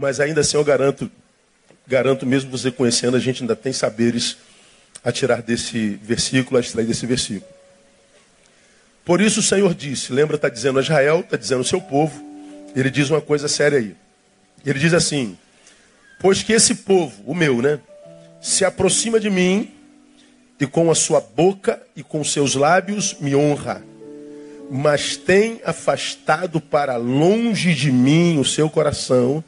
Mas ainda assim eu garanto, garanto mesmo você conhecendo, a gente ainda tem saberes a tirar desse versículo, a extrair desse versículo. Por isso o Senhor disse, lembra, está dizendo a Israel, está dizendo o seu povo, ele diz uma coisa séria aí. Ele diz assim: Pois que esse povo, o meu, né, se aproxima de mim e com a sua boca e com seus lábios me honra, mas tem afastado para longe de mim o seu coração,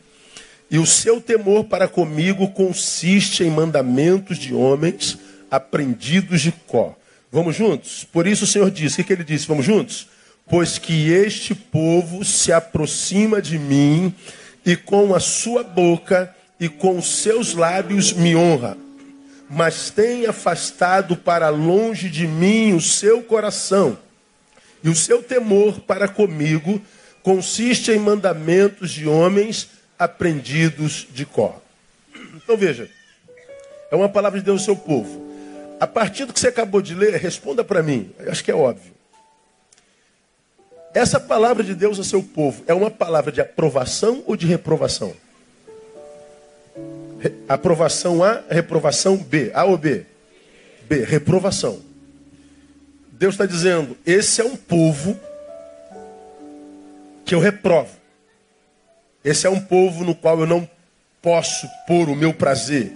e o seu temor para comigo consiste em mandamentos de homens aprendidos de có. Vamos juntos? Por isso o Senhor disse: o que, que ele disse? Vamos juntos? Pois que este povo se aproxima de mim e com a sua boca e com seus lábios me honra, mas tem afastado para longe de mim o seu coração, e o seu temor para comigo consiste em mandamentos de homens aprendidos de cor. Então veja, é uma palavra de Deus ao seu povo. A partir do que você acabou de ler, responda para mim. Acho que é óbvio. Essa palavra de Deus ao seu povo é uma palavra de aprovação ou de reprovação? Aprovação A, reprovação B. A ou B? B, reprovação. Deus está dizendo: esse é um povo que eu reprovo. Esse é um povo no qual eu não posso pôr o meu prazer.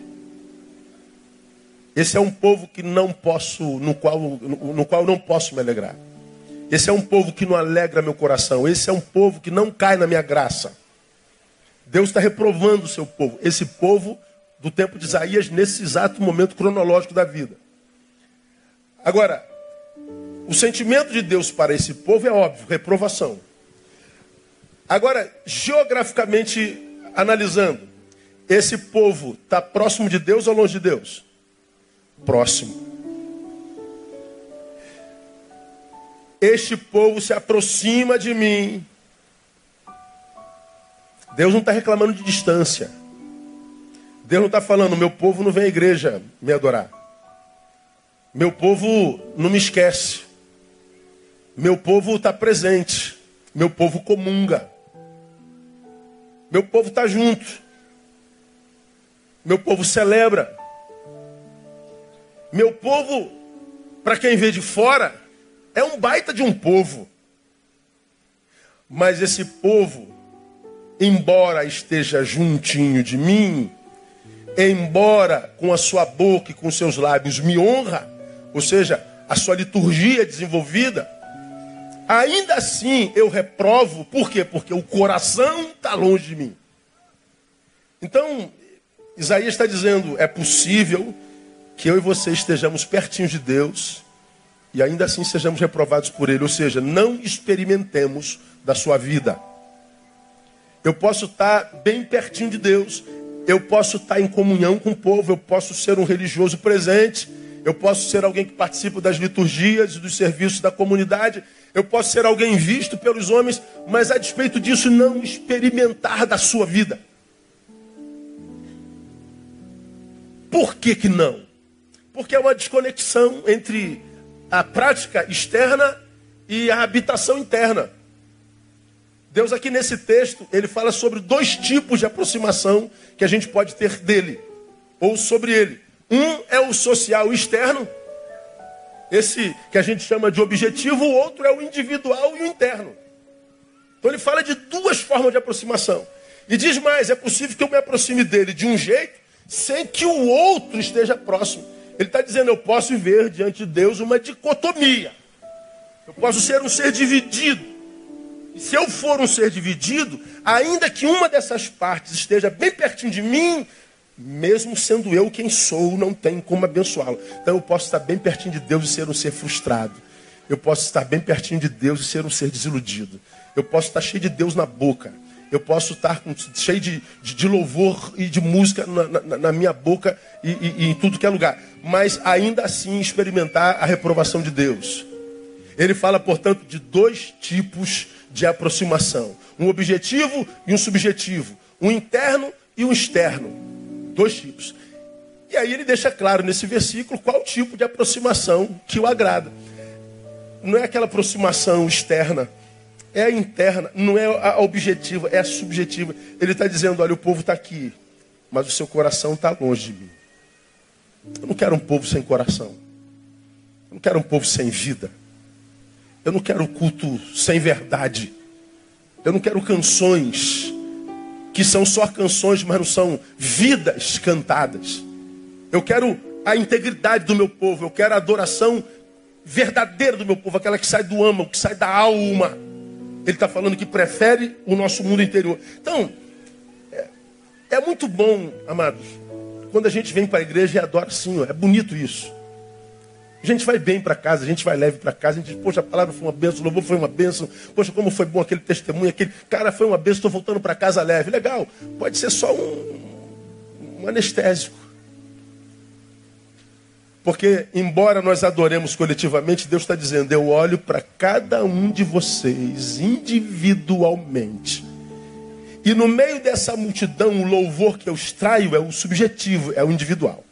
Esse é um povo que não posso, no qual, no, no qual não posso me alegrar. Esse é um povo que não alegra meu coração. Esse é um povo que não cai na minha graça. Deus está reprovando o seu povo. Esse povo do tempo de Isaías, nesse exato momento cronológico da vida. Agora, o sentimento de Deus para esse povo é óbvio, reprovação. Agora, geograficamente analisando, esse povo está próximo de Deus ou longe de Deus? Próximo. Este povo se aproxima de mim. Deus não está reclamando de distância. Deus não está falando, meu povo não vem à igreja me adorar. Meu povo não me esquece. Meu povo está presente. Meu povo comunga. Meu povo está junto. Meu povo celebra. Meu povo, para quem vê de fora, é um baita de um povo. Mas esse povo, embora esteja juntinho de mim, embora com a sua boca e com seus lábios me honra, ou seja, a sua liturgia desenvolvida, ainda assim eu reprovo, por quê? Porque o coração está longe de mim. Então, Isaías está dizendo: é possível que eu e você estejamos pertinho de Deus e ainda assim sejamos reprovados por Ele, ou seja, não experimentemos da sua vida. Eu posso estar bem pertinho de Deus, eu posso estar em comunhão com o povo, eu posso ser um religioso presente, eu posso ser alguém que participa das liturgias e dos serviços da comunidade, eu posso ser alguém visto pelos homens, mas a despeito disso não experimentar da sua vida. Por que que não? Porque é uma desconexão entre a prática externa e a habitação interna. Deus aqui nesse texto, ele fala sobre dois tipos de aproximação que a gente pode ter dele, ou sobre ele. Um é o social externo, esse que a gente chama de objetivo, o outro é o individual e o interno. Então ele fala de duas formas de aproximação. E diz mais: é possível que eu me aproxime dele de um jeito sem que o outro esteja próximo. Ele está dizendo: eu posso ver diante de Deus uma dicotomia. Eu posso ser um ser dividido. E se eu for um ser dividido, ainda que uma dessas partes esteja bem pertinho de mim, mesmo sendo eu quem sou, não tem como abençoá-lo. Então eu posso estar bem pertinho de Deus e ser um ser frustrado. Eu posso estar bem pertinho de Deus e ser um ser desiludido. Eu posso estar cheio de Deus na boca. Eu posso estar cheio de, de, de louvor e de música na, na, na minha boca e, e, e em tudo que é lugar. Mas ainda assim experimentar a reprovação de Deus. Ele fala, portanto, de dois tipos de aproximação: um objetivo e um subjetivo, um interno e um externo. Dois tipos. E aí ele deixa claro nesse versículo qual tipo de aproximação que o agrada. Não é aquela aproximação externa, é a interna, não é a objetiva, é a subjetiva. Ele está dizendo: olha, o povo está aqui, mas o seu coração está longe de mim. Eu não quero um povo sem coração. Eu não quero um povo sem vida. Eu não quero culto sem verdade. Eu não quero canções que são só canções, mas não são vidas cantadas. Eu quero a integridade do meu povo. Eu quero a adoração verdadeira do meu povo, aquela que sai do âmago, que sai da alma. Ele está falando que prefere o nosso mundo interior. Então, é, é muito bom, amados, quando a gente vem para a igreja e adora assim, é bonito isso. Gente vai bem para casa, a gente vai leve para casa, a gente diz, poxa, a palavra foi uma benção, o louvor foi uma benção, poxa, como foi bom aquele testemunho, aquele cara foi uma benção, estou voltando para casa leve. Legal, pode ser só um, um anestésico. Porque, embora nós adoremos coletivamente, Deus está dizendo: eu olho para cada um de vocês individualmente. E no meio dessa multidão, o louvor que eu extraio é o subjetivo, é o individual.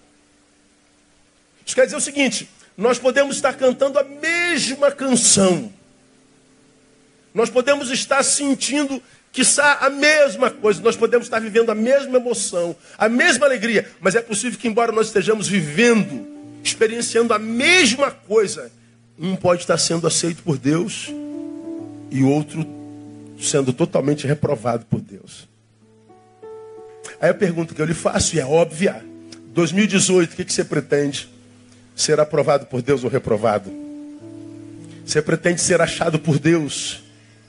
Isso quer dizer o seguinte: nós podemos estar cantando a mesma canção, nós podemos estar sentindo que a mesma coisa, nós podemos estar vivendo a mesma emoção, a mesma alegria, mas é possível que, embora nós estejamos vivendo experienciando a mesma coisa. Um pode estar sendo aceito por Deus e outro sendo totalmente reprovado por Deus. Aí a pergunta que eu lhe faço e é óbvia: 2018, o que você pretende? Ser aprovado por Deus ou reprovado? Você pretende ser achado por Deus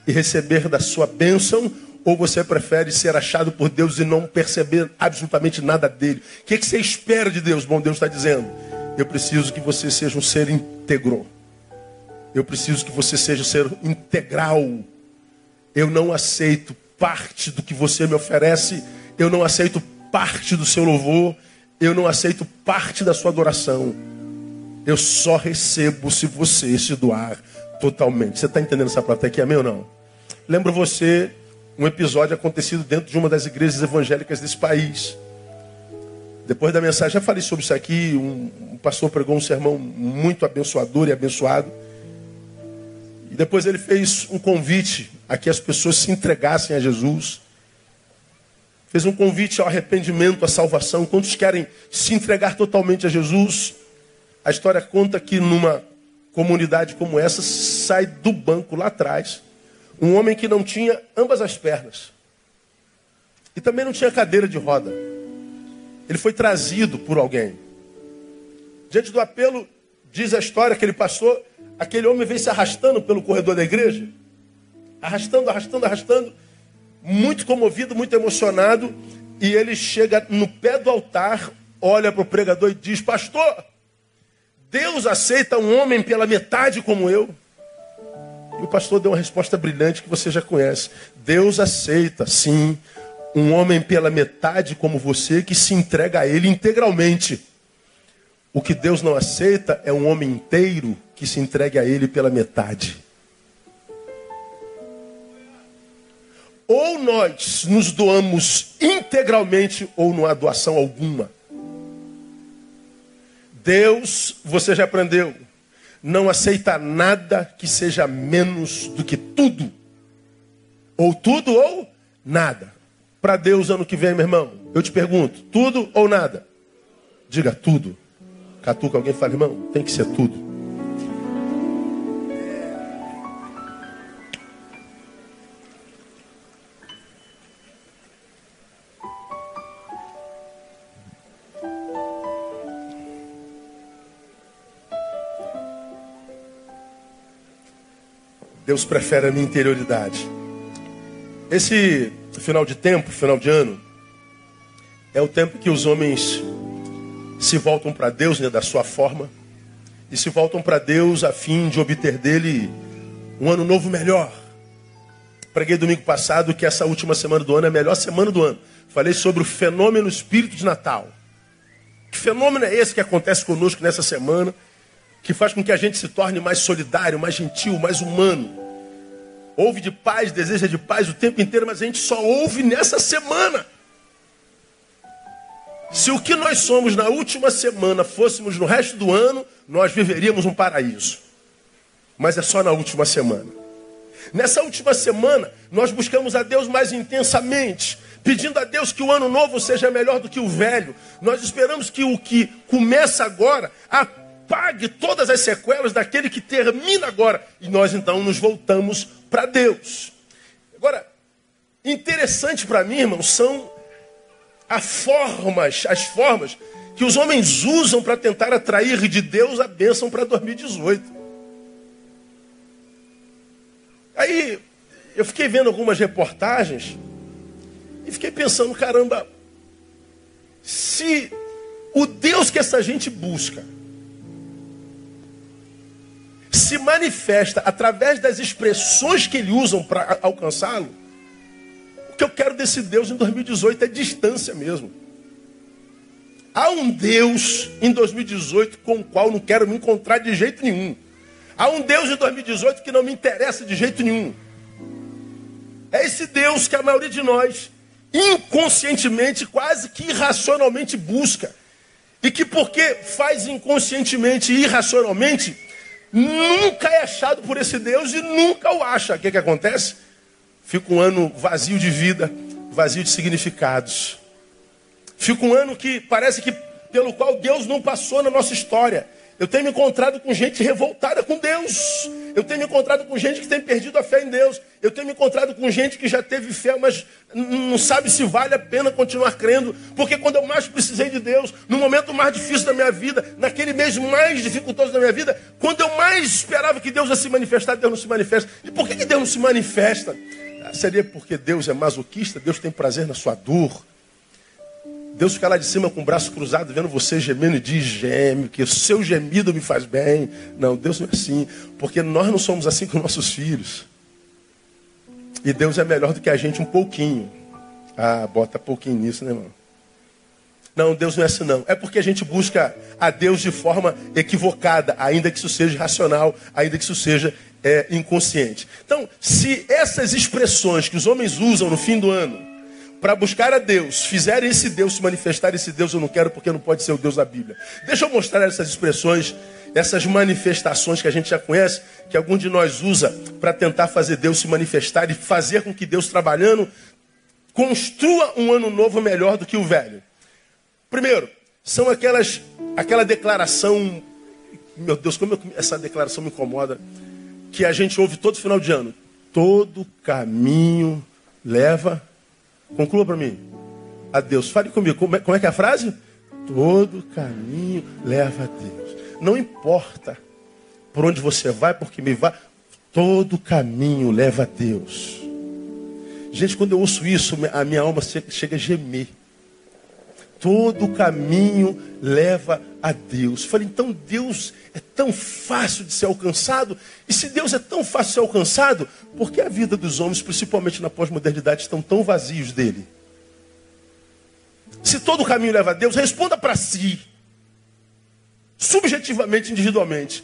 e receber da sua bênção? Ou você prefere ser achado por Deus e não perceber absolutamente nada dele? O que, que você espera de Deus? Bom, Deus está dizendo: eu preciso que você seja um ser íntegro. Eu preciso que você seja um ser integral. Eu não aceito parte do que você me oferece. Eu não aceito parte do seu louvor. Eu não aceito parte da sua adoração. Eu só recebo se você se doar totalmente. Você está entendendo essa palavra aqui, amém ou não? Lembro você um episódio acontecido dentro de uma das igrejas evangélicas desse país. Depois da mensagem, já falei sobre isso aqui. Um, pastor pregou um sermão muito abençoador e abençoado. E depois ele fez um convite a que as pessoas se entregassem a Jesus. Fez um convite ao arrependimento, à salvação. Quantos querem se entregar totalmente a Jesus? A história conta que numa comunidade como essa sai do banco lá atrás um homem que não tinha ambas as pernas e também não tinha cadeira de roda. Ele foi trazido por alguém. Diante do apelo, diz a história que ele passou, aquele homem veio se arrastando pelo corredor da igreja, arrastando, arrastando, arrastando, muito comovido, muito emocionado, e ele chega no pé do altar, olha para o pregador e diz: Pastor, Deus aceita um homem pela metade como eu. E o pastor deu uma resposta brilhante que você já conhece: Deus aceita, sim, um homem pela metade como você que se entrega a ele integralmente. O que Deus não aceita é um homem inteiro que se entregue a ele pela metade. Ou nós nos doamos integralmente ou não há doação alguma. Deus, você já aprendeu, não aceita nada que seja menos do que tudo. Ou tudo ou nada para Deus ano que vem, meu irmão? Eu te pergunto, tudo ou nada? Diga tudo. Catuca alguém fala, irmão, tem que ser tudo. Deus prefere a minha interioridade. Esse final de tempo, final de ano, é o tempo que os homens se voltam para Deus né, da sua forma e se voltam para Deus a fim de obter dele um ano novo melhor. Preguei domingo passado que essa última semana do ano é a melhor semana do ano. Falei sobre o fenômeno espírito de Natal. Que fenômeno é esse que acontece conosco nessa semana, que faz com que a gente se torne mais solidário, mais gentil, mais humano? ouve de paz, deseja de paz o tempo inteiro, mas a gente só ouve nessa semana. Se o que nós somos na última semana fôssemos no resto do ano, nós viveríamos um paraíso. Mas é só na última semana. Nessa última semana, nós buscamos a Deus mais intensamente, pedindo a Deus que o ano novo seja melhor do que o velho. Nós esperamos que o que começa agora apague todas as sequelas daquele que termina agora. E nós então nos voltamos para Deus. Agora, interessante para mim, irmão, são as formas, as formas que os homens usam para tentar atrair de Deus a bênção para 2018. Aí eu fiquei vendo algumas reportagens e fiquei pensando, caramba, se o Deus que essa gente busca se manifesta através das expressões que ele usam para alcançá-lo, o que eu quero desse Deus em 2018 é distância mesmo. Há um Deus em 2018 com o qual não quero me encontrar de jeito nenhum. Há um Deus em 2018 que não me interessa de jeito nenhum. É esse Deus que a maioria de nós, inconscientemente, quase que irracionalmente busca. E que porque faz inconscientemente e irracionalmente, nunca é achado por esse Deus e nunca o acha. O que, que acontece? Fica um ano vazio de vida, vazio de significados. Fica um ano que parece que pelo qual Deus não passou na nossa história. Eu tenho me encontrado com gente revoltada com Deus. Eu tenho me encontrado com gente que tem perdido a fé em Deus. Eu tenho me encontrado com gente que já teve fé, mas não sabe se vale a pena continuar crendo. Porque quando eu mais precisei de Deus, no momento mais difícil da minha vida, naquele mês mais dificultoso da minha vida, quando eu mais esperava que Deus ia se manifestar, Deus não se manifesta. E por que, Deus não se manifesta? Ah, seria porque Deus é masoquista, Deus tem prazer na sua dor. Deus fica lá de cima com o braço cruzado, vendo você gemendo e diz: geme, que o seu gemido me faz bem. Não, Deus não é assim, porque nós não somos assim com nossos filhos. E Deus é melhor do que a gente um pouquinho. Ah, bota pouquinho nisso, né, irmão? Não, Deus não é assim, não. É porque a gente busca a Deus de forma equivocada, ainda que isso seja racional, ainda que isso seja é, inconsciente. Então, se essas expressões que os homens usam no fim do ano, para buscar a Deus, fizerem esse Deus se manifestar, esse Deus eu não quero porque não pode ser o Deus da Bíblia. Deixa eu mostrar essas expressões, essas manifestações que a gente já conhece, que algum de nós usa para tentar fazer Deus se manifestar e fazer com que Deus trabalhando construa um ano novo melhor do que o velho. Primeiro, são aquelas aquela declaração, meu Deus, como eu, essa declaração me incomoda, que a gente ouve todo final de ano. Todo caminho leva Conclua para mim. A Deus. Fale comigo. Como é, como é que é a frase? Todo caminho leva a Deus. Não importa por onde você vai, porque me vai. Todo caminho leva a Deus. Gente, quando eu ouço isso, a minha alma chega a gemer. Todo caminho leva a Deus. Eu falei, então Deus é tão fácil de ser alcançado? E se Deus é tão fácil de ser alcançado, por que a vida dos homens, principalmente na pós-modernidade, estão tão vazios dele? Se todo caminho leva a Deus, responda para si, subjetivamente, individualmente.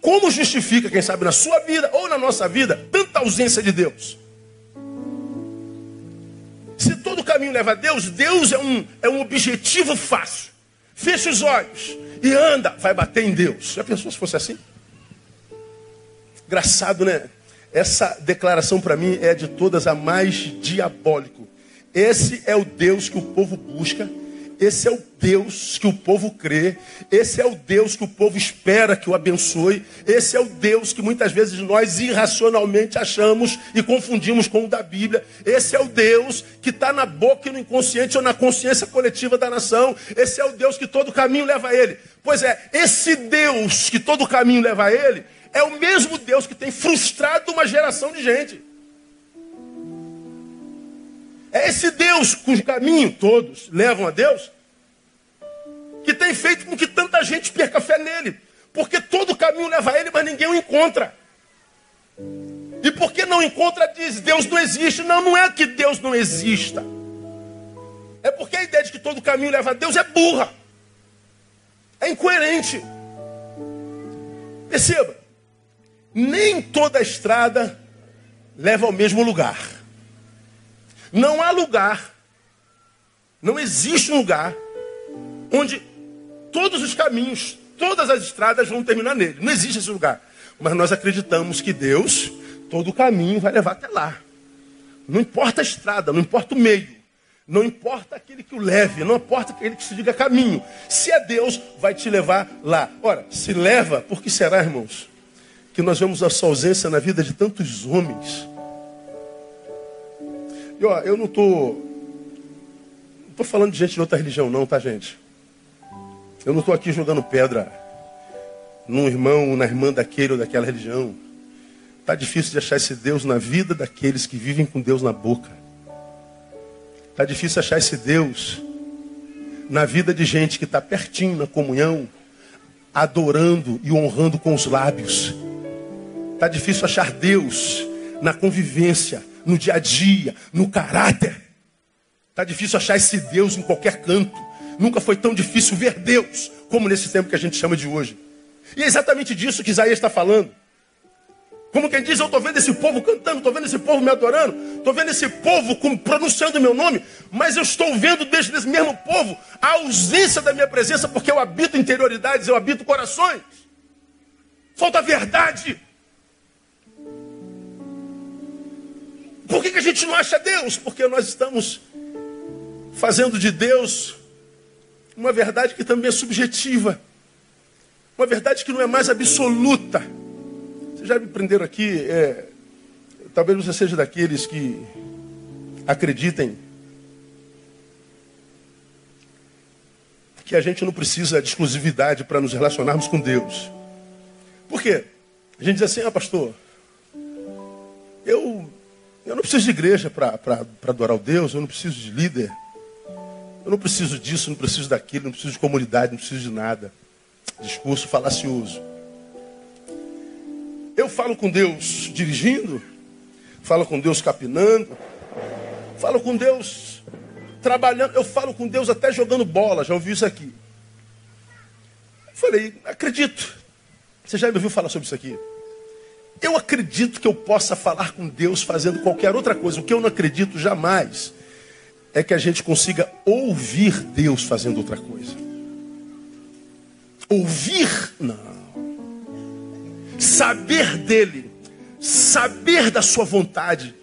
Como justifica, quem sabe, na sua vida ou na nossa vida, tanta ausência de Deus? Se todo caminho leva a Deus, Deus é um, é um objetivo fácil. Fecha os olhos e anda, vai bater em Deus. Já pensou se fosse assim? Engraçado, né? Essa declaração para mim é de todas a mais diabólico. Esse é o Deus que o povo busca esse é o Deus que o povo crê, esse é o Deus que o povo espera que o abençoe, esse é o Deus que muitas vezes nós irracionalmente achamos e confundimos com o da Bíblia, esse é o Deus que está na boca e no inconsciente ou na consciência coletiva da nação, esse é o Deus que todo caminho leva a Ele. Pois é, esse Deus que todo caminho leva a Ele é o mesmo Deus que tem frustrado uma geração de gente. É esse Deus cujo caminho todos levam a Deus que tem feito com que tanta gente perca fé nele. Porque todo caminho leva a ele, mas ninguém o encontra. E porque não encontra, diz Deus não existe. Não, não é que Deus não exista. É porque a ideia de que todo caminho leva a Deus é burra. É incoerente. Perceba, nem toda estrada leva ao mesmo lugar. Não há lugar, não existe um lugar onde todos os caminhos, todas as estradas vão terminar nele. Não existe esse lugar. Mas nós acreditamos que Deus todo caminho vai levar até lá. Não importa a estrada, não importa o meio. Não importa aquele que o leve, não importa aquele que se diga caminho. Se é Deus, vai te levar lá. Ora, se leva, por que será, irmãos? Que nós vemos a sua ausência na vida de tantos homens. E ó, eu não estou. Não estou falando de gente de outra religião, não, tá, gente? Eu não estou aqui jogando pedra num irmão, na irmã daquele ou daquela religião. Está difícil de achar esse Deus na vida daqueles que vivem com Deus na boca. Está difícil achar esse Deus na vida de gente que está pertinho na comunhão, adorando e honrando com os lábios. Está difícil achar Deus na convivência, no dia a dia, no caráter. Está difícil achar esse Deus em qualquer canto. Nunca foi tão difícil ver Deus como nesse tempo que a gente chama de hoje. E é exatamente disso que Isaías está falando. Como quem diz, eu estou vendo esse povo cantando, estou vendo esse povo me adorando, estou vendo esse povo pronunciando meu nome, mas eu estou vendo desde esse mesmo povo a ausência da minha presença, porque eu habito interioridades, eu habito corações. Falta verdade. Por que, que a gente não acha Deus? Porque nós estamos fazendo de Deus uma verdade que também é subjetiva, uma verdade que não é mais absoluta. Vocês já me prenderam aqui, é, talvez você seja daqueles que acreditem que a gente não precisa de exclusividade para nos relacionarmos com Deus. Por quê? A gente diz assim, ah pastor, eu não preciso de igreja para adorar o Deus, eu não preciso de líder, eu não preciso disso, não preciso daquilo, não preciso de comunidade, não preciso de nada. Discurso falacioso. Eu falo com Deus dirigindo, falo com Deus capinando, falo com Deus trabalhando, eu falo com Deus até jogando bola, já ouviu isso aqui. Falei, acredito. Você já me ouviu falar sobre isso aqui? Eu acredito que eu possa falar com Deus fazendo qualquer outra coisa. O que eu não acredito jamais é que a gente consiga ouvir Deus fazendo outra coisa. Ouvir, não saber dele, saber da sua vontade,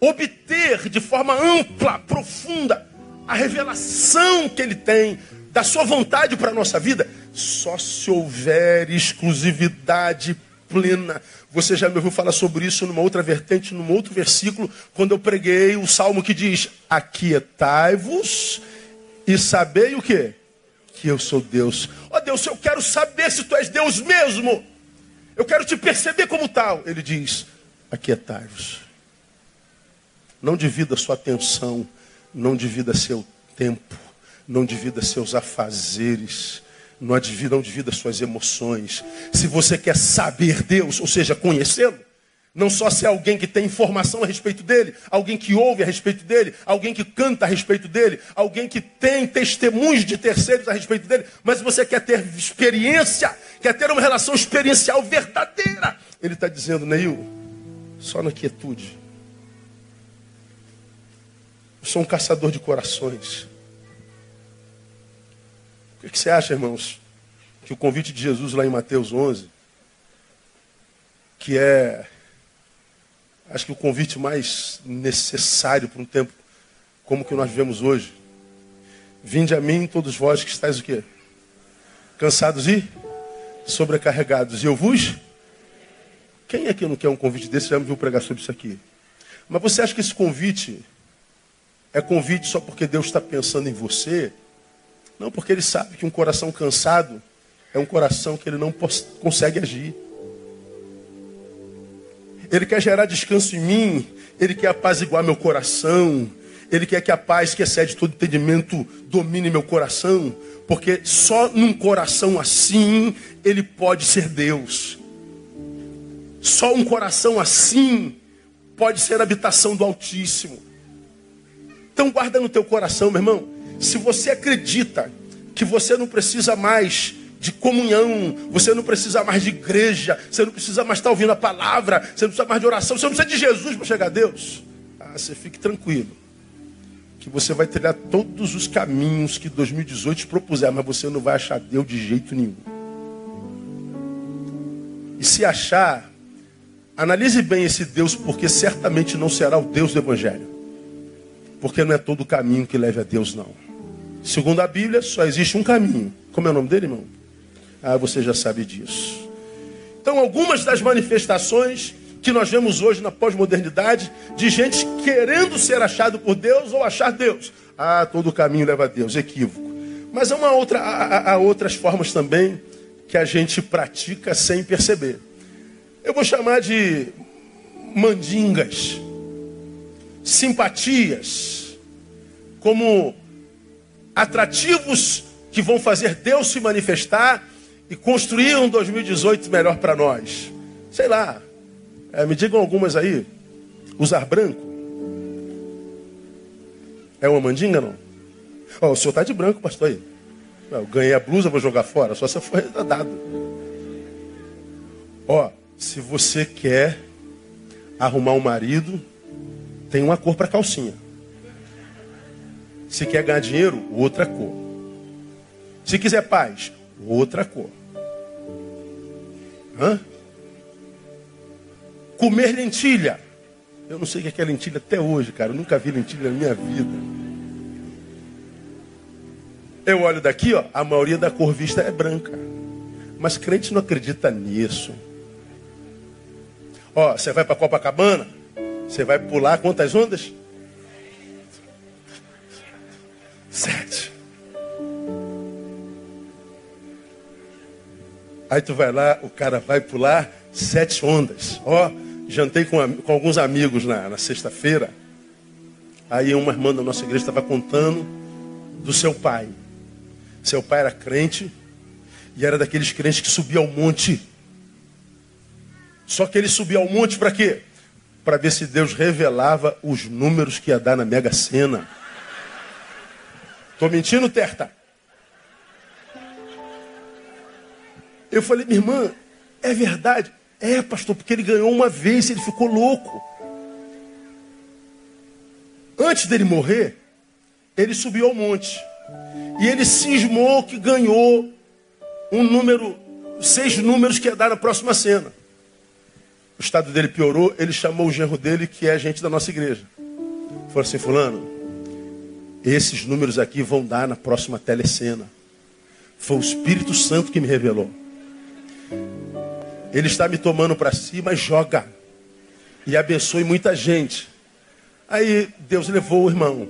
obter de forma ampla, profunda, a revelação que ele tem da sua vontade para a nossa vida, só se houver exclusividade plena. Você já me ouviu falar sobre isso numa outra vertente, num outro versículo, quando eu preguei o salmo que diz: Aquietai-vos e sabei o que? Que eu sou Deus. Ó oh, Deus, eu quero saber se tu és Deus mesmo. Eu quero te perceber como tal. Ele diz: aquietai-vos. Não divida sua atenção, não divida seu tempo, não divida seus afazeres, não divida, não divida suas emoções. Se você quer saber Deus, ou seja, conhecê-lo, não só ser alguém que tem informação a respeito dele, alguém que ouve a respeito dele, alguém que canta a respeito dele, alguém que tem testemunhos de terceiros a respeito dele, mas você quer ter experiência, quer ter uma relação experiencial verdadeira. Ele está dizendo, Neil, só na quietude. Eu sou um caçador de corações. O que você acha, irmãos? Que o convite de Jesus lá em Mateus 11, que é acho que o convite mais necessário para um tempo como que nós vivemos hoje. Vinde a mim, todos vós que estáis o quê? Cansados e sobrecarregados. E eu vos? Quem aqui não quer um convite desse? Já me viu pregar sobre isso aqui. Mas você acha que esse convite é convite só porque Deus está pensando em você? Não, porque Ele sabe que um coração cansado é um coração que Ele não consegue agir. Ele quer gerar descanso em mim, Ele quer apaziguar meu coração, Ele quer que a paz que excede todo entendimento domine meu coração, porque só num coração assim Ele pode ser Deus. Só um coração assim pode ser habitação do Altíssimo. Então guarda no teu coração, meu irmão, se você acredita que você não precisa mais de comunhão, você não precisa mais de igreja, você não precisa mais estar ouvindo a palavra, você não precisa mais de oração, você não precisa de Jesus para chegar a Deus. Ah, você fique tranquilo, que você vai trilhar todos os caminhos que 2018 te propuser, mas você não vai achar Deus de jeito nenhum. E se achar, Analise bem esse Deus, porque certamente não será o Deus do Evangelho. Porque não é todo o caminho que leve a Deus, não. Segundo a Bíblia, só existe um caminho. Como é o nome dele, irmão? Ah, você já sabe disso. Então, algumas das manifestações que nós vemos hoje na pós-modernidade, de gente querendo ser achado por Deus ou achar Deus. Ah, todo caminho leva a Deus, equívoco. Mas há, uma outra, há, há outras formas também que a gente pratica sem perceber. Eu vou chamar de mandingas, simpatias, como atrativos que vão fazer Deus se manifestar e construir um 2018 melhor para nós. Sei lá, é, me digam algumas aí. Usar branco. É uma mandinga, não? Oh, o senhor está de branco, pastor aí. Eu ganhei a blusa, vou jogar fora. Só se for dado. Ó, oh, se você quer arrumar um marido, tem uma cor para calcinha. Se quer ganhar dinheiro, outra cor. Se quiser paz, outra cor. Hã? Comer lentilha. Eu não sei o que é lentilha até hoje, cara. Eu nunca vi lentilha na minha vida. Eu olho daqui, ó, a maioria da cor vista é branca. Mas crente não acredita nisso. Ó, você vai para Copacabana, você vai pular quantas ondas? Aí tu vai lá, o cara vai pular sete ondas. Ó, jantei com, com alguns amigos na, na sexta-feira. Aí uma irmã da nossa igreja estava contando do seu pai. Seu pai era crente e era daqueles crentes que subia ao monte. Só que ele subia ao monte para quê? Para ver se Deus revelava os números que ia dar na Mega Sena. Tô mentindo, Terta? Eu falei, minha irmã, é verdade. É, pastor, porque ele ganhou uma vez, ele ficou louco. Antes dele morrer, ele subiu ao monte. E ele cismou que ganhou um número, seis números que ia dar na próxima cena. O estado dele piorou, ele chamou o genro dele, que é gente da nossa igreja. Falou assim, fulano, esses números aqui vão dar na próxima telecena. Foi o Espírito Santo que me revelou. Ele está me tomando para si, mas joga. E abençoe muita gente. Aí Deus levou o irmão.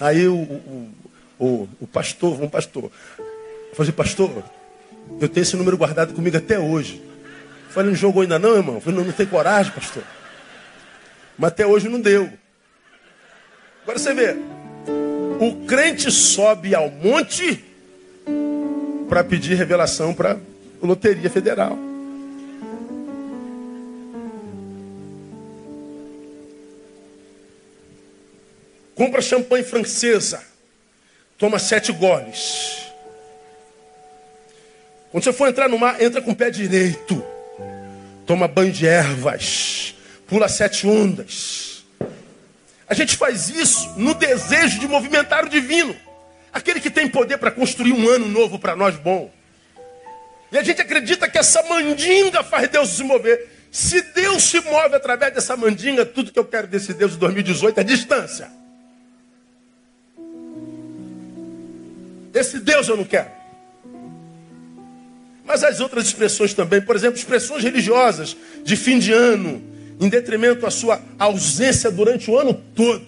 Aí o, o, o, o pastor, um pastor, assim, pastor, eu tenho esse número guardado comigo até hoje. Falei, não jogou ainda não, irmão? Falei, não, não tem coragem, pastor. Mas até hoje não deu. Agora você vê, o crente sobe ao monte para pedir revelação para Loteria Federal. Compra champanhe francesa. Toma sete goles. Quando você for entrar no mar, entra com o pé direito. Toma banho de ervas. Pula sete ondas. A gente faz isso no desejo de movimentar o divino. Aquele que tem poder para construir um ano novo para nós bom. E a gente acredita que essa mandinga faz Deus se mover. Se Deus se move através dessa mandinga, tudo que eu quero desse Deus de 2018 é distância. Esse Deus eu não quero. Mas as outras expressões também, por exemplo, expressões religiosas de fim de ano, em detrimento à sua ausência durante o ano todo.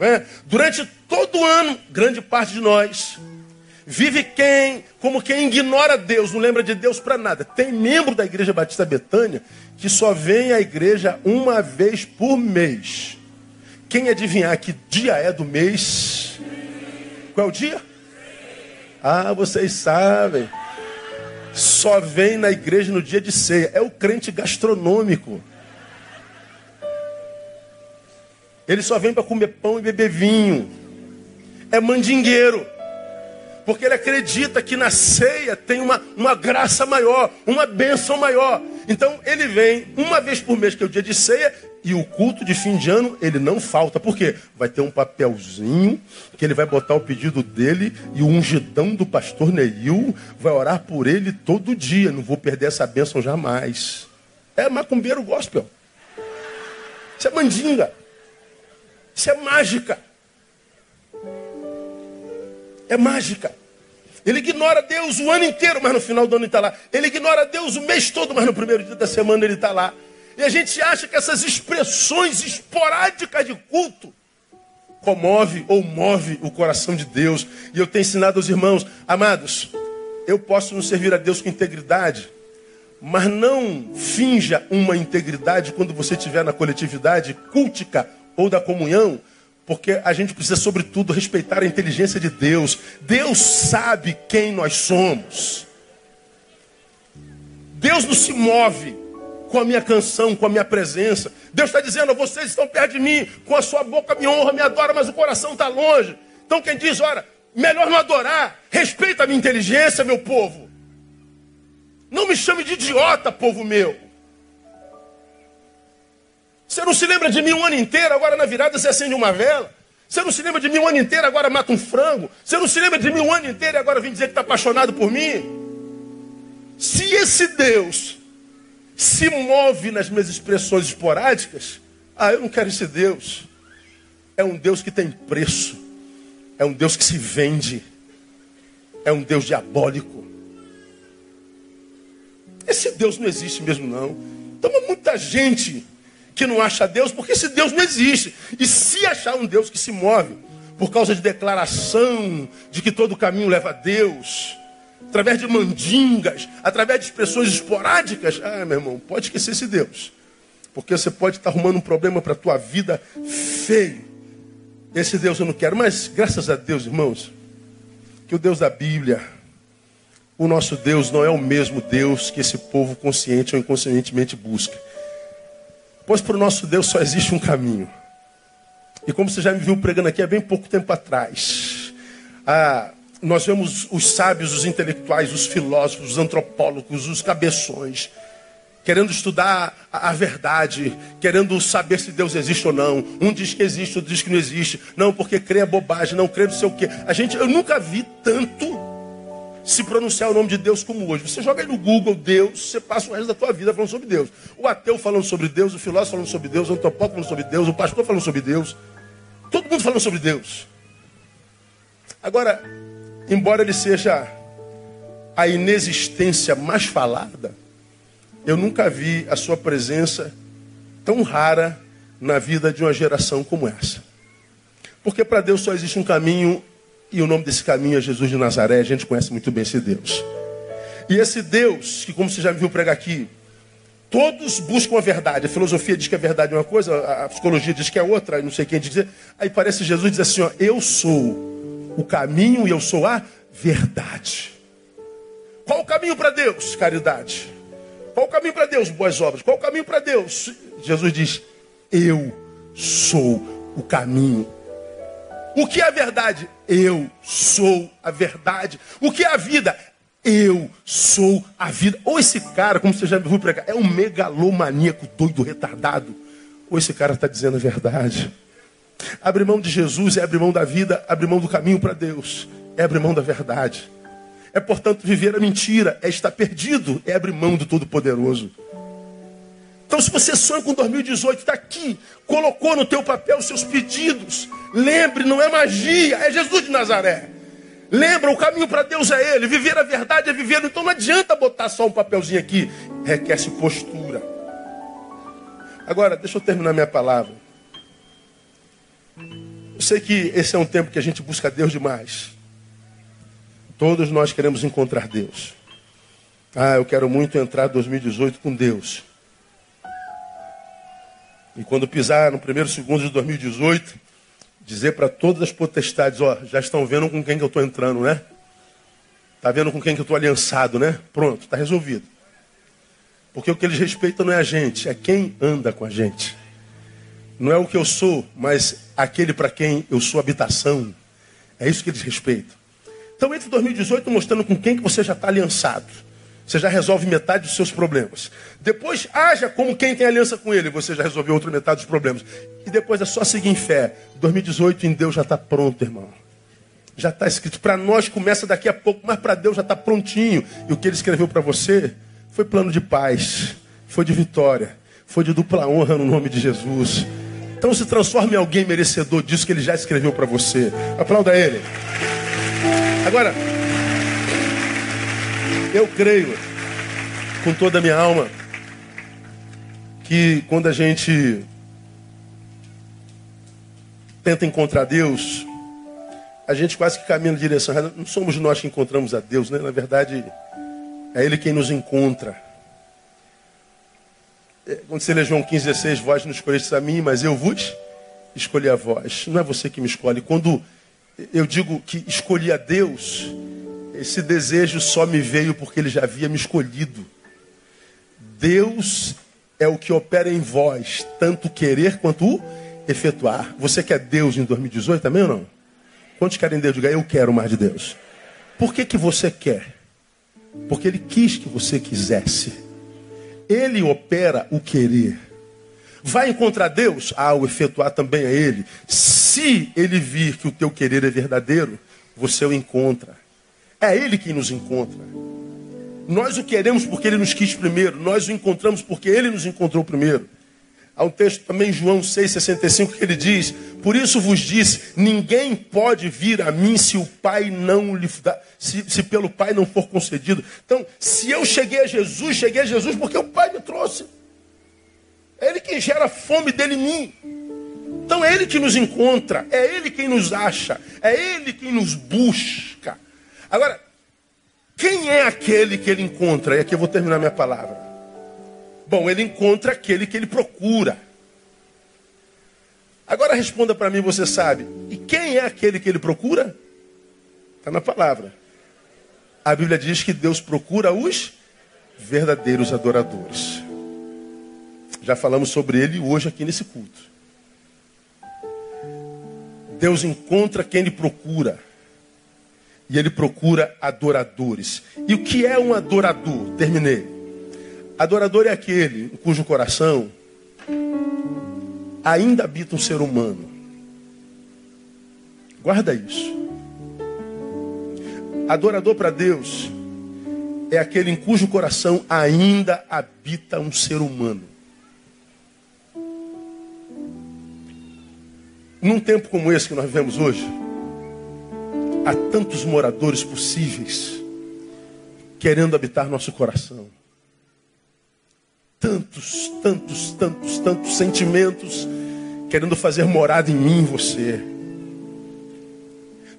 É? Durante todo o ano, grande parte de nós Vive quem, como quem ignora Deus, não lembra de Deus para nada. Tem membro da Igreja Batista Betânia que só vem à igreja uma vez por mês. Quem adivinhar que dia é do mês? Qual é o dia? Ah, vocês sabem. Só vem na igreja no dia de ceia. É o crente gastronômico. Ele só vem para comer pão e beber vinho. É mandingueiro. Porque ele acredita que na ceia tem uma, uma graça maior, uma bênção maior. Então ele vem uma vez por mês, que é o dia de ceia, e o culto de fim de ano ele não falta. Por quê? Vai ter um papelzinho que ele vai botar o pedido dele e o ungidão do pastor Neil vai orar por ele todo dia. Não vou perder essa bênção jamais. É macumbeiro gospel. Isso é mandinga. Isso é mágica. É mágica. Ele ignora Deus o ano inteiro, mas no final do ano ele está lá. Ele ignora Deus o mês todo, mas no primeiro dia da semana ele está lá. E a gente acha que essas expressões esporádicas de culto comove ou move o coração de Deus. E eu tenho ensinado aos irmãos, amados, eu posso não servir a Deus com integridade, mas não finja uma integridade quando você estiver na coletividade cultica ou da comunhão, porque a gente precisa, sobretudo, respeitar a inteligência de Deus. Deus sabe quem nós somos. Deus não se move com a minha canção, com a minha presença. Deus está dizendo: vocês estão perto de mim, com a sua boca me honra, me adora, mas o coração está longe. Então quem diz, ora, melhor não adorar, respeita a minha inteligência, meu povo. Não me chame de idiota, povo meu. Você não se lembra de mim um ano inteiro, agora na virada você acende uma vela. Você não se lembra de mim um ano inteiro, agora mata um frango. Você não se lembra de mim um ano inteiro e agora vem dizer que está apaixonado por mim. Se esse Deus se move nas minhas expressões esporádicas, ah, eu não quero esse Deus. É um Deus que tem preço. É um Deus que se vende. É um Deus diabólico. Esse Deus não existe mesmo, não. Então, muita gente que não acha Deus, porque esse Deus não existe. E se achar um Deus que se move por causa de declaração de que todo caminho leva a Deus, através de mandingas, através de expressões esporádicas, ah, meu irmão, pode esquecer esse Deus. Porque você pode estar arrumando um problema para a tua vida feio. Esse Deus eu não quero. Mas, graças a Deus, irmãos, que o Deus da Bíblia, o nosso Deus não é o mesmo Deus que esse povo consciente ou inconscientemente busca. Pois para o nosso Deus só existe um caminho. E como você já me viu pregando aqui há bem pouco tempo atrás, ah, nós vemos os sábios, os intelectuais, os filósofos, os antropólogos, os cabeções, querendo estudar a, a, verdade, querendo saber se Deus existe ou não. Um diz que existe, outro diz que não existe. Não, porque crê é bobagem, não crê não sei o quê. A gente, eu nunca vi tanto se pronunciar o nome de Deus como hoje. Você joga aí no Google Deus, você passa o resto da tua vida falando sobre Deus. O ateu falando sobre Deus, o filósofo falando sobre Deus, o antropólogo falando sobre Deus, o pastor falando sobre Deus. Todo mundo falando sobre Deus. Agora, embora ele seja a inexistência mais falada, eu nunca vi a sua presença tão rara na vida de uma geração como essa. Porque para Deus só existe um caminho e o nome desse caminho é Jesus de Nazaré. A gente conhece muito bem esse Deus. E esse Deus, que como você já me viu pregar aqui, todos buscam a verdade. A filosofia diz que a verdade é uma coisa, a psicologia diz que é outra, não sei quem dizer. Aí parece Jesus diz assim: ó, Eu sou o caminho e eu sou a verdade. Qual o caminho para Deus? Caridade. Qual o caminho para Deus? Boas obras. Qual o caminho para Deus? Jesus diz: Eu sou o caminho o que é a verdade? Eu sou a verdade. O que é a vida? Eu sou a vida. Ou esse cara, como você já viu pregar, é um megalomaníaco doido, retardado. Ou esse cara está dizendo a verdade. Abre mão de Jesus é abrir mão da vida, abrir mão do caminho para Deus, é abrir mão da verdade. É, portanto, viver a mentira, é estar perdido, é abrir mão do Todo-Poderoso. Então, se você sonha com 2018, está aqui, colocou no teu papel os seus pedidos. Lembre, não é magia, é Jesus de Nazaré. Lembra, o caminho para Deus é Ele. Viver a verdade é viver. Então não adianta botar só um papelzinho aqui. Requer-se postura. Agora, deixa eu terminar minha palavra. Eu sei que esse é um tempo que a gente busca Deus demais. Todos nós queremos encontrar Deus. Ah, eu quero muito entrar 2018 com Deus. E quando pisar no primeiro segundo de 2018, dizer para todas as potestades, ó, já estão vendo com quem que eu estou entrando, né? Está vendo com quem que eu estou aliançado, né? Pronto, está resolvido. Porque o que eles respeitam não é a gente, é quem anda com a gente. Não é o que eu sou, mas aquele para quem eu sou habitação. É isso que eles respeitam. Então, entre 2018 mostrando com quem que você já está aliançado. Você já resolve metade dos seus problemas. Depois, haja como quem tem aliança com ele. Você já resolveu outra metade dos problemas. E depois é só seguir em fé. 2018 em Deus já está pronto, irmão. Já está escrito. Para nós começa daqui a pouco, mas para Deus já está prontinho. E o que ele escreveu para você foi plano de paz. foi de vitória, foi de dupla honra no nome de Jesus. Então se transforme em alguém merecedor disso que ele já escreveu para você. Aplauda ele. Agora, eu creio com toda a minha alma que quando a gente tenta encontrar Deus, a gente quase que caminha na direção. Não somos nós que encontramos a Deus, né? Na verdade, é Ele quem nos encontra. É, quando você lê João 15,16, vós não escolheste a mim, mas eu vos escolhi a vós. Não é você que me escolhe. Quando eu digo que escolhi a Deus, esse desejo só me veio porque Ele já havia me escolhido. Deus é o que opera em vós, tanto querer quanto efetuar. Você quer Deus em 2018 também ou não? Quantos querem Deus? Diga, eu quero mais de Deus. Por que, que você quer? Porque Ele quis que você quisesse. Ele opera o querer. Vai encontrar Deus? Ah, o efetuar também é Ele. Se Ele vir que o teu querer é verdadeiro, você o encontra. É Ele quem nos encontra. Nós o queremos porque Ele nos quis primeiro. Nós o encontramos porque Ele nos encontrou primeiro. Há um texto também, João 6,65, que ele diz: Por isso vos disse: ninguém pode vir a mim se o Pai não lhe dá, se, se pelo Pai não for concedido. Então, se eu cheguei a Jesus, cheguei a Jesus porque o Pai me trouxe. É Ele quem gera a fome dele em mim. Então é Ele que nos encontra, é Ele quem nos acha, é Ele quem nos busca. Agora, quem é aquele que ele encontra? E aqui eu vou terminar minha palavra. Bom, ele encontra aquele que ele procura. Agora responda para mim, você sabe. E quem é aquele que ele procura? Está na palavra. A Bíblia diz que Deus procura os verdadeiros adoradores. Já falamos sobre ele hoje aqui nesse culto. Deus encontra quem ele procura. E ele procura adoradores. E o que é um adorador? Terminei. Adorador é aquele em cujo coração ainda habita um ser humano. Guarda isso. Adorador para Deus é aquele em cujo coração ainda habita um ser humano. Num tempo como esse que nós vivemos hoje, há tantos moradores possíveis querendo habitar nosso coração. Tantos, tantos, tantos, tantos sentimentos querendo fazer morada em mim, você.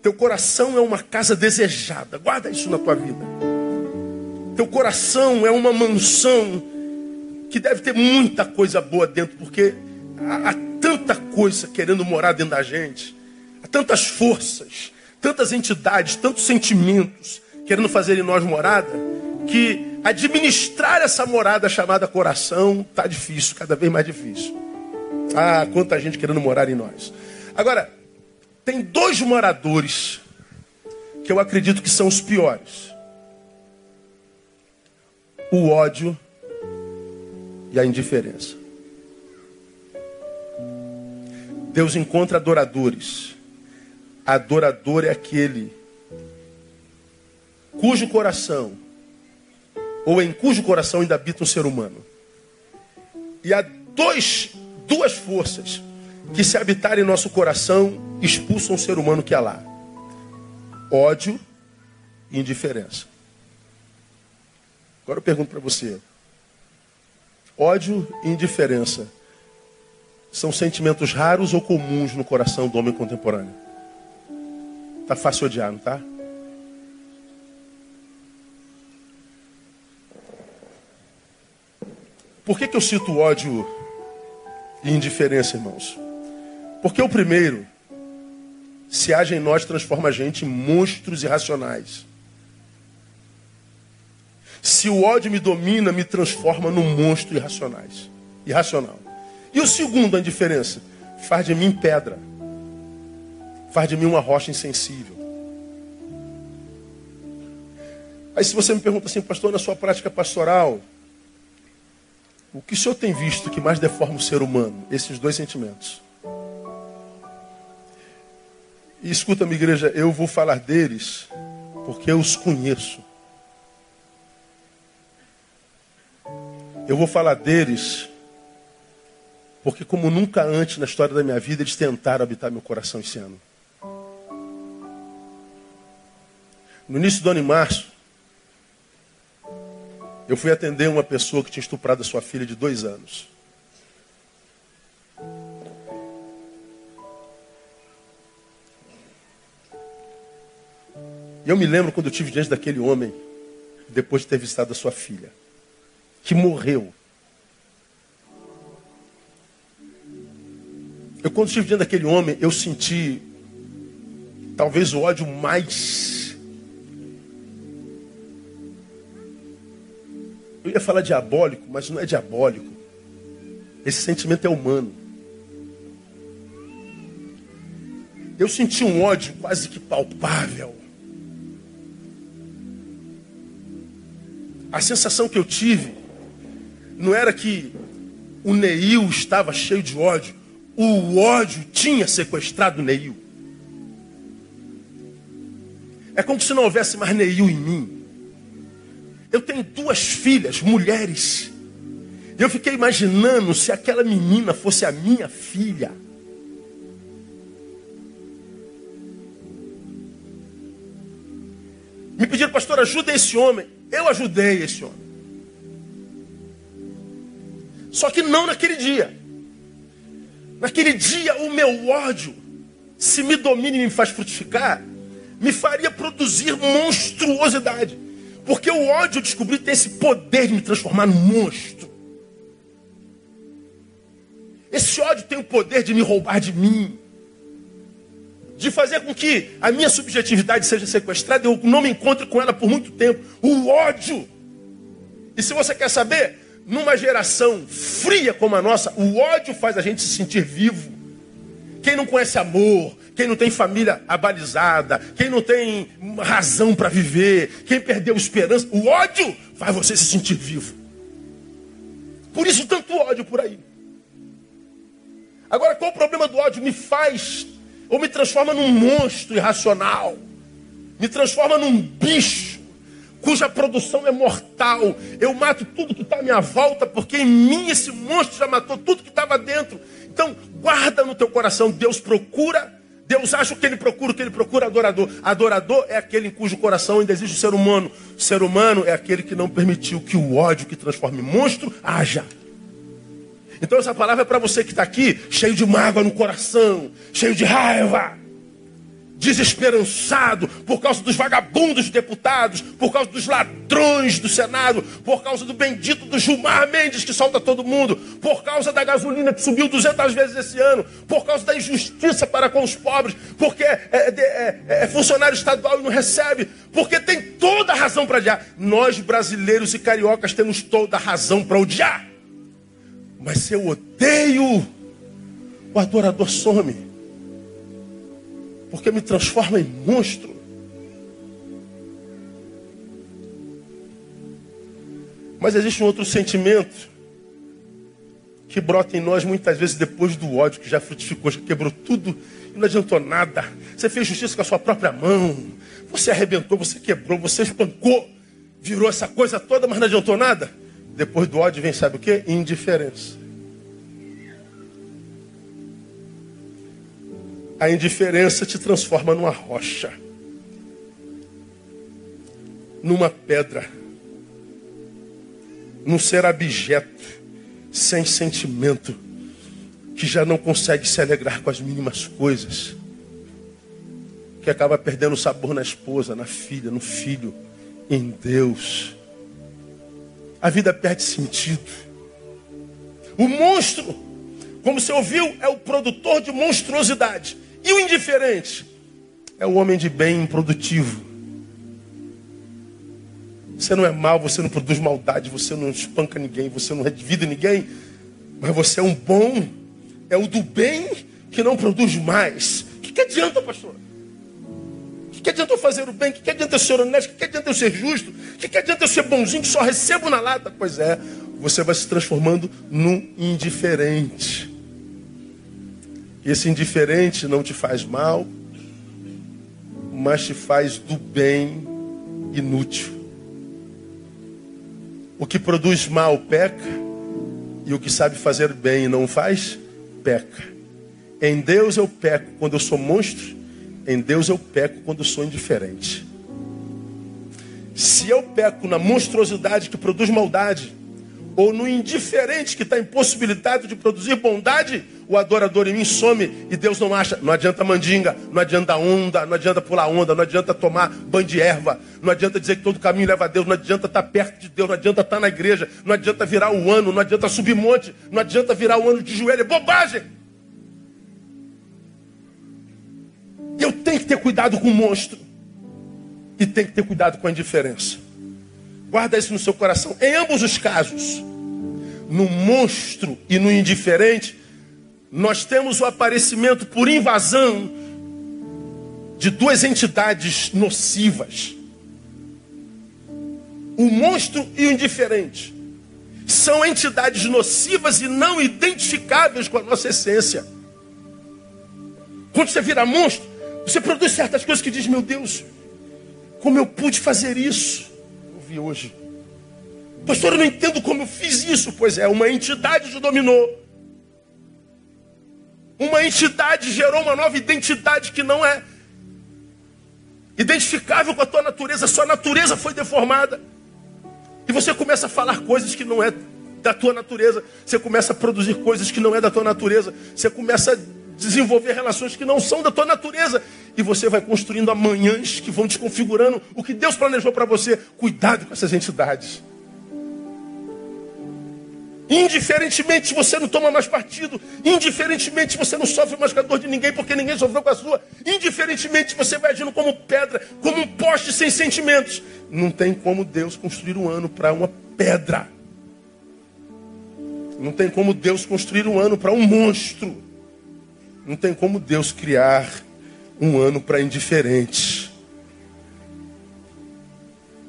Teu coração é uma casa desejada, guarda isso na tua vida. Teu coração é uma mansão que deve ter muita coisa boa dentro, porque há, há tanta coisa querendo morar dentro da gente, há tantas forças, tantas entidades, tantos sentimentos querendo fazer em nós morada, que administrar essa morada chamada coração está difícil, cada vez mais difícil. Ah, quanta gente querendo morar em nós. Agora, tem dois moradores que eu acredito que são os piores: o ódio e a indiferença. Deus encontra adoradores Adorador é aquele cujo coração, ou em cujo coração ainda habita um ser humano. E há dois, duas forças que, se habitarem em nosso coração, expulsam o ser humano que há lá: ódio e indiferença. Agora eu pergunto para você: ódio e indiferença são sentimentos raros ou comuns no coração do homem contemporâneo? Tá fácil odiar, não tá? Por que, que eu cito ódio e indiferença, irmãos? Porque o primeiro, se age em nós, transforma a gente em monstros irracionais. Se o ódio me domina, me transforma num monstro irracionais, irracional. E o segundo, a indiferença, faz de mim pedra faz de mim uma rocha insensível. Aí se você me pergunta assim, pastor, na sua prática pastoral, o que o senhor tem visto que mais deforma o ser humano? Esses dois sentimentos. E escuta, minha igreja, eu vou falar deles porque eu os conheço. Eu vou falar deles porque, como nunca antes na história da minha vida, eles tentaram habitar meu coração esse ano. No início do ano, em março, eu fui atender uma pessoa que tinha estuprado a sua filha de dois anos. E eu me lembro quando eu tive diante daquele homem, depois de ter visitado a sua filha, que morreu. Eu, quando estive diante daquele homem, eu senti talvez o ódio mais. Eu ia falar diabólico, mas não é diabólico. Esse sentimento é humano. Eu senti um ódio quase que palpável. A sensação que eu tive não era que o Neil estava cheio de ódio o ódio tinha sequestrado Neil. É como se não houvesse mais Neil em mim. Eu tenho duas filhas, mulheres. Eu fiquei imaginando se aquela menina fosse a minha filha. Me pediram, pastor, ajuda esse homem. Eu ajudei esse homem. Só que não naquele dia. Naquele dia, o meu ódio, se me domina e me faz frutificar, me faria produzir monstruosidade. Porque o ódio, eu descobri, tem esse poder de me transformar num monstro. Esse ódio tem o poder de me roubar de mim. De fazer com que a minha subjetividade seja sequestrada e eu não me encontre com ela por muito tempo. O ódio. E se você quer saber, numa geração fria como a nossa, o ódio faz a gente se sentir vivo. Quem não conhece amor, quem não tem família abalizada, quem não tem razão para viver, quem perdeu esperança, o ódio faz você se sentir vivo. Por isso tanto ódio por aí. Agora, qual o problema do ódio? Me faz ou me transforma num monstro irracional, me transforma num bicho cuja produção é mortal. Eu mato tudo que está à minha volta, porque em mim esse monstro já matou tudo que estava dentro. Então, guarda no teu coração, Deus procura, Deus acha o que ele procura, o que ele procura, adorador. Adorador é aquele em cujo coração ainda existe o ser humano. O ser humano é aquele que não permitiu que o ódio que transforma em monstro haja. Então essa palavra é para você que está aqui, cheio de mágoa no coração, cheio de raiva desesperançado por causa dos vagabundos deputados, por causa dos ladrões do Senado, por causa do bendito do Gilmar Mendes que solta todo mundo, por causa da gasolina que subiu 200 vezes esse ano, por causa da injustiça para com os pobres, porque é, é, é, é funcionário estadual e não recebe, porque tem toda a razão para odiar. Nós brasileiros e cariocas temos toda a razão para odiar. Mas se eu odeio, o adorador some porque me transforma em monstro. Mas existe um outro sentimento que brota em nós muitas vezes depois do ódio que já frutificou, já quebrou tudo e não adiantou nada. Você fez justiça com a sua própria mão, você arrebentou, você quebrou, você espancou, virou essa coisa toda, mas não adiantou nada. Depois do ódio vem, sabe o que? Indiferença. A indiferença te transforma numa rocha, numa pedra, num ser abjeto, sem sentimento, que já não consegue se alegrar com as mínimas coisas, que acaba perdendo o sabor na esposa, na filha, no filho, em Deus. A vida perde sentido. O monstro, como você ouviu, é o produtor de monstruosidade. E o indiferente é o homem de bem improdutivo. Você não é mal, você não produz maldade, você não espanca ninguém, você não redivida ninguém, mas você é um bom, é o do bem que não produz mais. O que, que adianta, pastor? O que, que adianta eu fazer o bem? O que, que adianta eu ser honesto? O que, que adianta eu ser justo? O que, que adianta eu ser bonzinho que só recebo na lata? Pois é, você vai se transformando num indiferente. Esse indiferente não te faz mal, mas te faz do bem inútil. O que produz mal peca, E o que sabe fazer bem e não faz, peca. Em Deus eu peco quando eu sou monstro, em Deus eu peco quando eu sou indiferente. Se eu peco na monstruosidade que produz maldade, ou no indiferente que está impossibilitado de produzir bondade, o adorador em mim some e Deus não acha. Não adianta mandinga, não adianta onda, não adianta pular onda, não adianta tomar banho de erva, não adianta dizer que todo caminho leva a Deus, não adianta estar tá perto de Deus, não adianta estar tá na igreja, não adianta virar o ano, não adianta subir monte, não adianta virar o ano de joelho, é bobagem. Eu tenho que ter cuidado com o monstro e tenho que ter cuidado com a indiferença. Guarda isso no seu coração. Em ambos os casos, no monstro e no indiferente, nós temos o aparecimento por invasão de duas entidades nocivas. O monstro e o indiferente são entidades nocivas e não identificáveis com a nossa essência. Quando você vira monstro, você produz certas coisas que diz: Meu Deus, como eu pude fazer isso? Vi hoje. Pastor, eu não entendo como eu fiz isso. Pois é, uma entidade te dominou. Uma entidade gerou uma nova identidade que não é identificável com a tua natureza. Sua natureza foi deformada. E você começa a falar coisas que não é da tua natureza. Você começa a produzir coisas que não é da tua natureza. Você começa a desenvolver relações que não são da tua natureza. E você vai construindo amanhãs que vão desconfigurando o que Deus planejou para você. Cuidado com essas entidades. Indiferentemente você não toma mais partido. Indiferentemente você não sofre mais com a dor de ninguém porque ninguém sofreu com a sua. Indiferentemente você vai agindo como pedra, como um poste sem sentimentos. Não tem como Deus construir um ano para uma pedra. Não tem como Deus construir um ano para um monstro. Não tem como Deus criar um ano para indiferentes.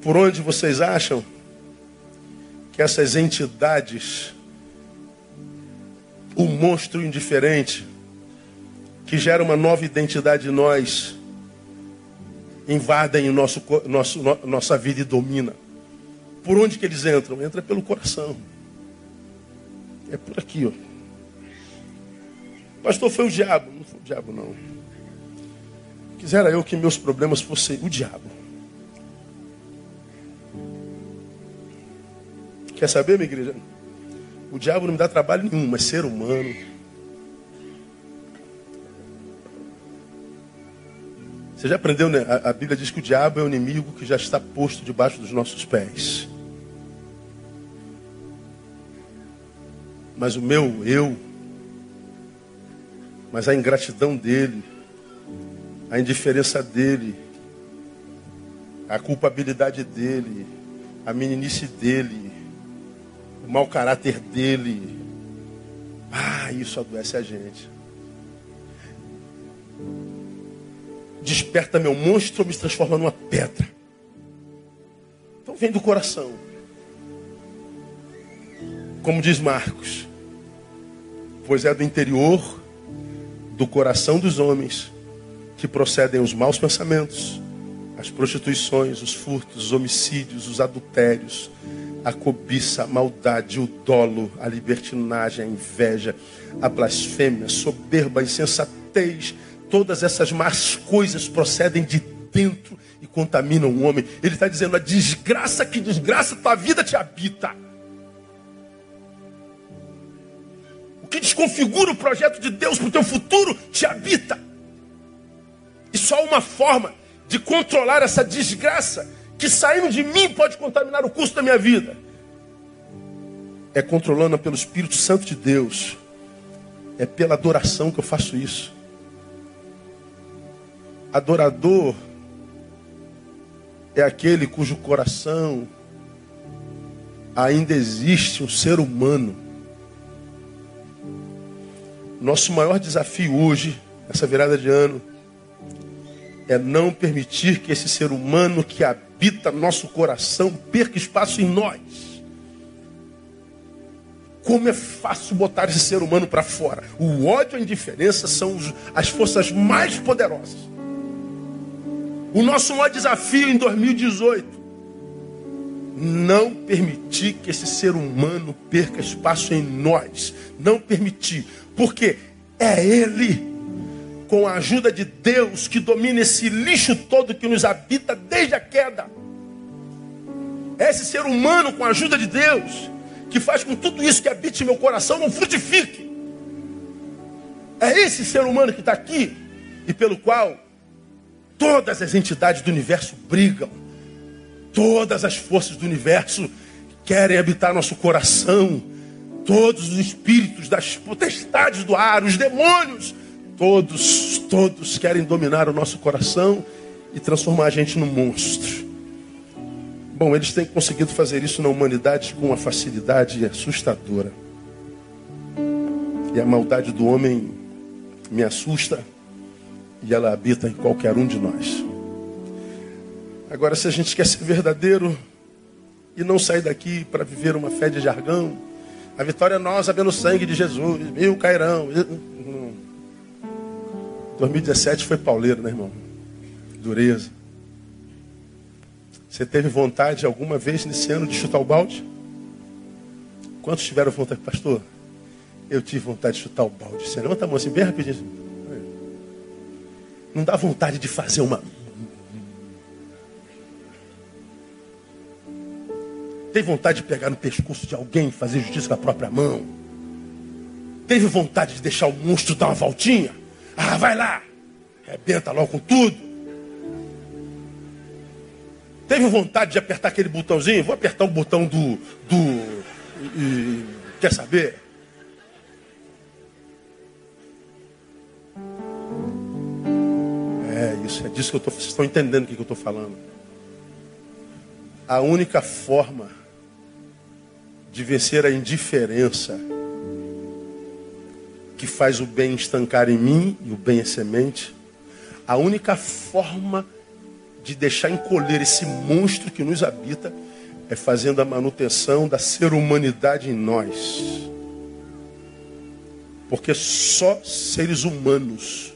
Por onde vocês acham que essas entidades, o monstro indiferente, que gera uma nova identidade em nós, invadem nosso, nosso, nossa vida e domina? Por onde que eles entram? Entra pelo coração. É por aqui, ó. Pastor, foi o diabo. Não foi o diabo, não. Quisera eu que meus problemas fossem o diabo. Quer saber, minha igreja? O diabo não me dá trabalho nenhum, mas ser humano. Você já aprendeu, né? A, a Bíblia diz que o diabo é o inimigo que já está posto debaixo dos nossos pés. Mas o meu eu mas a ingratidão dele, a indiferença dele, a culpabilidade dele, a meninice dele, o mau caráter dele. Ah, isso adoece a gente. Desperta meu monstro ou me transforma numa pedra. Então vem do coração. Como diz Marcos, pois é do interior do coração dos homens que procedem os maus pensamentos, as prostituições, os furtos, os homicídios, os adultérios, a cobiça, a maldade, o dolo, a libertinagem, a inveja, a blasfêmia, a soberba, a insensatez, todas essas más coisas procedem de dentro e contaminam o homem. Ele está dizendo: a desgraça que desgraça tua vida te habita. que desconfigura o projeto de Deus para o teu futuro te habita. E só uma forma de controlar essa desgraça que saindo de mim pode contaminar o curso da minha vida é controlando pelo Espírito Santo de Deus. É pela adoração que eu faço isso. Adorador é aquele cujo coração ainda existe um ser humano nosso maior desafio hoje, nessa virada de ano, é não permitir que esse ser humano que habita nosso coração perca espaço em nós. Como é fácil botar esse ser humano para fora. O ódio e a indiferença são as forças mais poderosas. O nosso maior desafio em 2018 não permitir que esse ser humano perca espaço em nós. Não permitir. Porque é Ele, com a ajuda de Deus, que domina esse lixo todo que nos habita desde a queda. É esse ser humano, com a ajuda de Deus, que faz com tudo isso que habite meu coração não frutifique. É esse ser humano que está aqui e pelo qual todas as entidades do universo brigam Todas as forças do universo querem habitar nosso coração. Todos os espíritos das potestades do ar, os demônios, todos, todos querem dominar o nosso coração e transformar a gente num monstro. Bom, eles têm conseguido fazer isso na humanidade com uma facilidade assustadora. E a maldade do homem me assusta e ela habita em qualquer um de nós. Agora, se a gente quer ser verdadeiro e não sair daqui para viver uma fé de jargão, a vitória é nossa pelo sangue de Jesus, mil cairão. 2017 foi pauleiro, né, irmão? Dureza. Você teve vontade alguma vez nesse ano de chutar o balde? Quantos tiveram vontade, pastor? Eu tive vontade de chutar o balde. Você levanta a mão assim, bem rapidinho. Não dá vontade de fazer uma Teve vontade de pegar no pescoço de alguém e fazer justiça com a própria mão? Teve vontade de deixar o monstro dar uma voltinha? Ah, vai lá! Rebenta logo com tudo. Teve vontade de apertar aquele botãozinho? Vou apertar o botão do. do e, quer saber? É isso, é disso que eu estou. Vocês estão entendendo o que eu estou falando. A única forma de vencer a indiferença que faz o bem estancar em mim e o bem é semente. A única forma de deixar encolher esse monstro que nos habita é fazendo a manutenção da ser humanidade em nós. Porque só seres humanos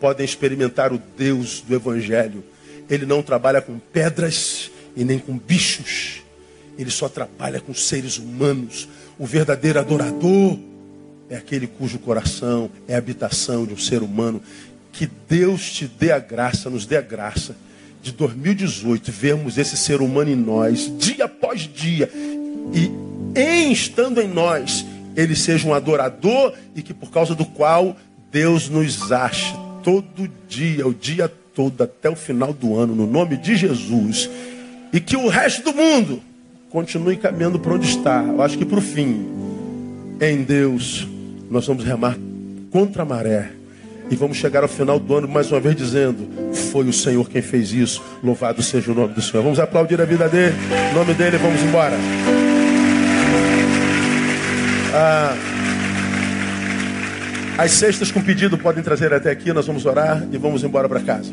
podem experimentar o Deus do Evangelho. Ele não trabalha com pedras e nem com bichos. Ele só trabalha com seres humanos. O verdadeiro adorador é aquele cujo coração é habitação de um ser humano. Que Deus te dê a graça, nos dê a graça de 2018 vermos esse ser humano em nós, dia após dia, e em estando em nós, ele seja um adorador e que por causa do qual Deus nos ache todo dia, o dia todo, até o final do ano, no nome de Jesus. E que o resto do mundo continue caminhando para onde está. Eu acho que para o fim, em Deus, nós vamos remar contra a maré. E vamos chegar ao final do ano mais uma vez dizendo: Foi o Senhor quem fez isso. Louvado seja o nome do Senhor. Vamos aplaudir a vida dele, o nome dele, vamos embora. Ah, as cestas com pedido podem trazer até aqui, nós vamos orar e vamos embora para casa.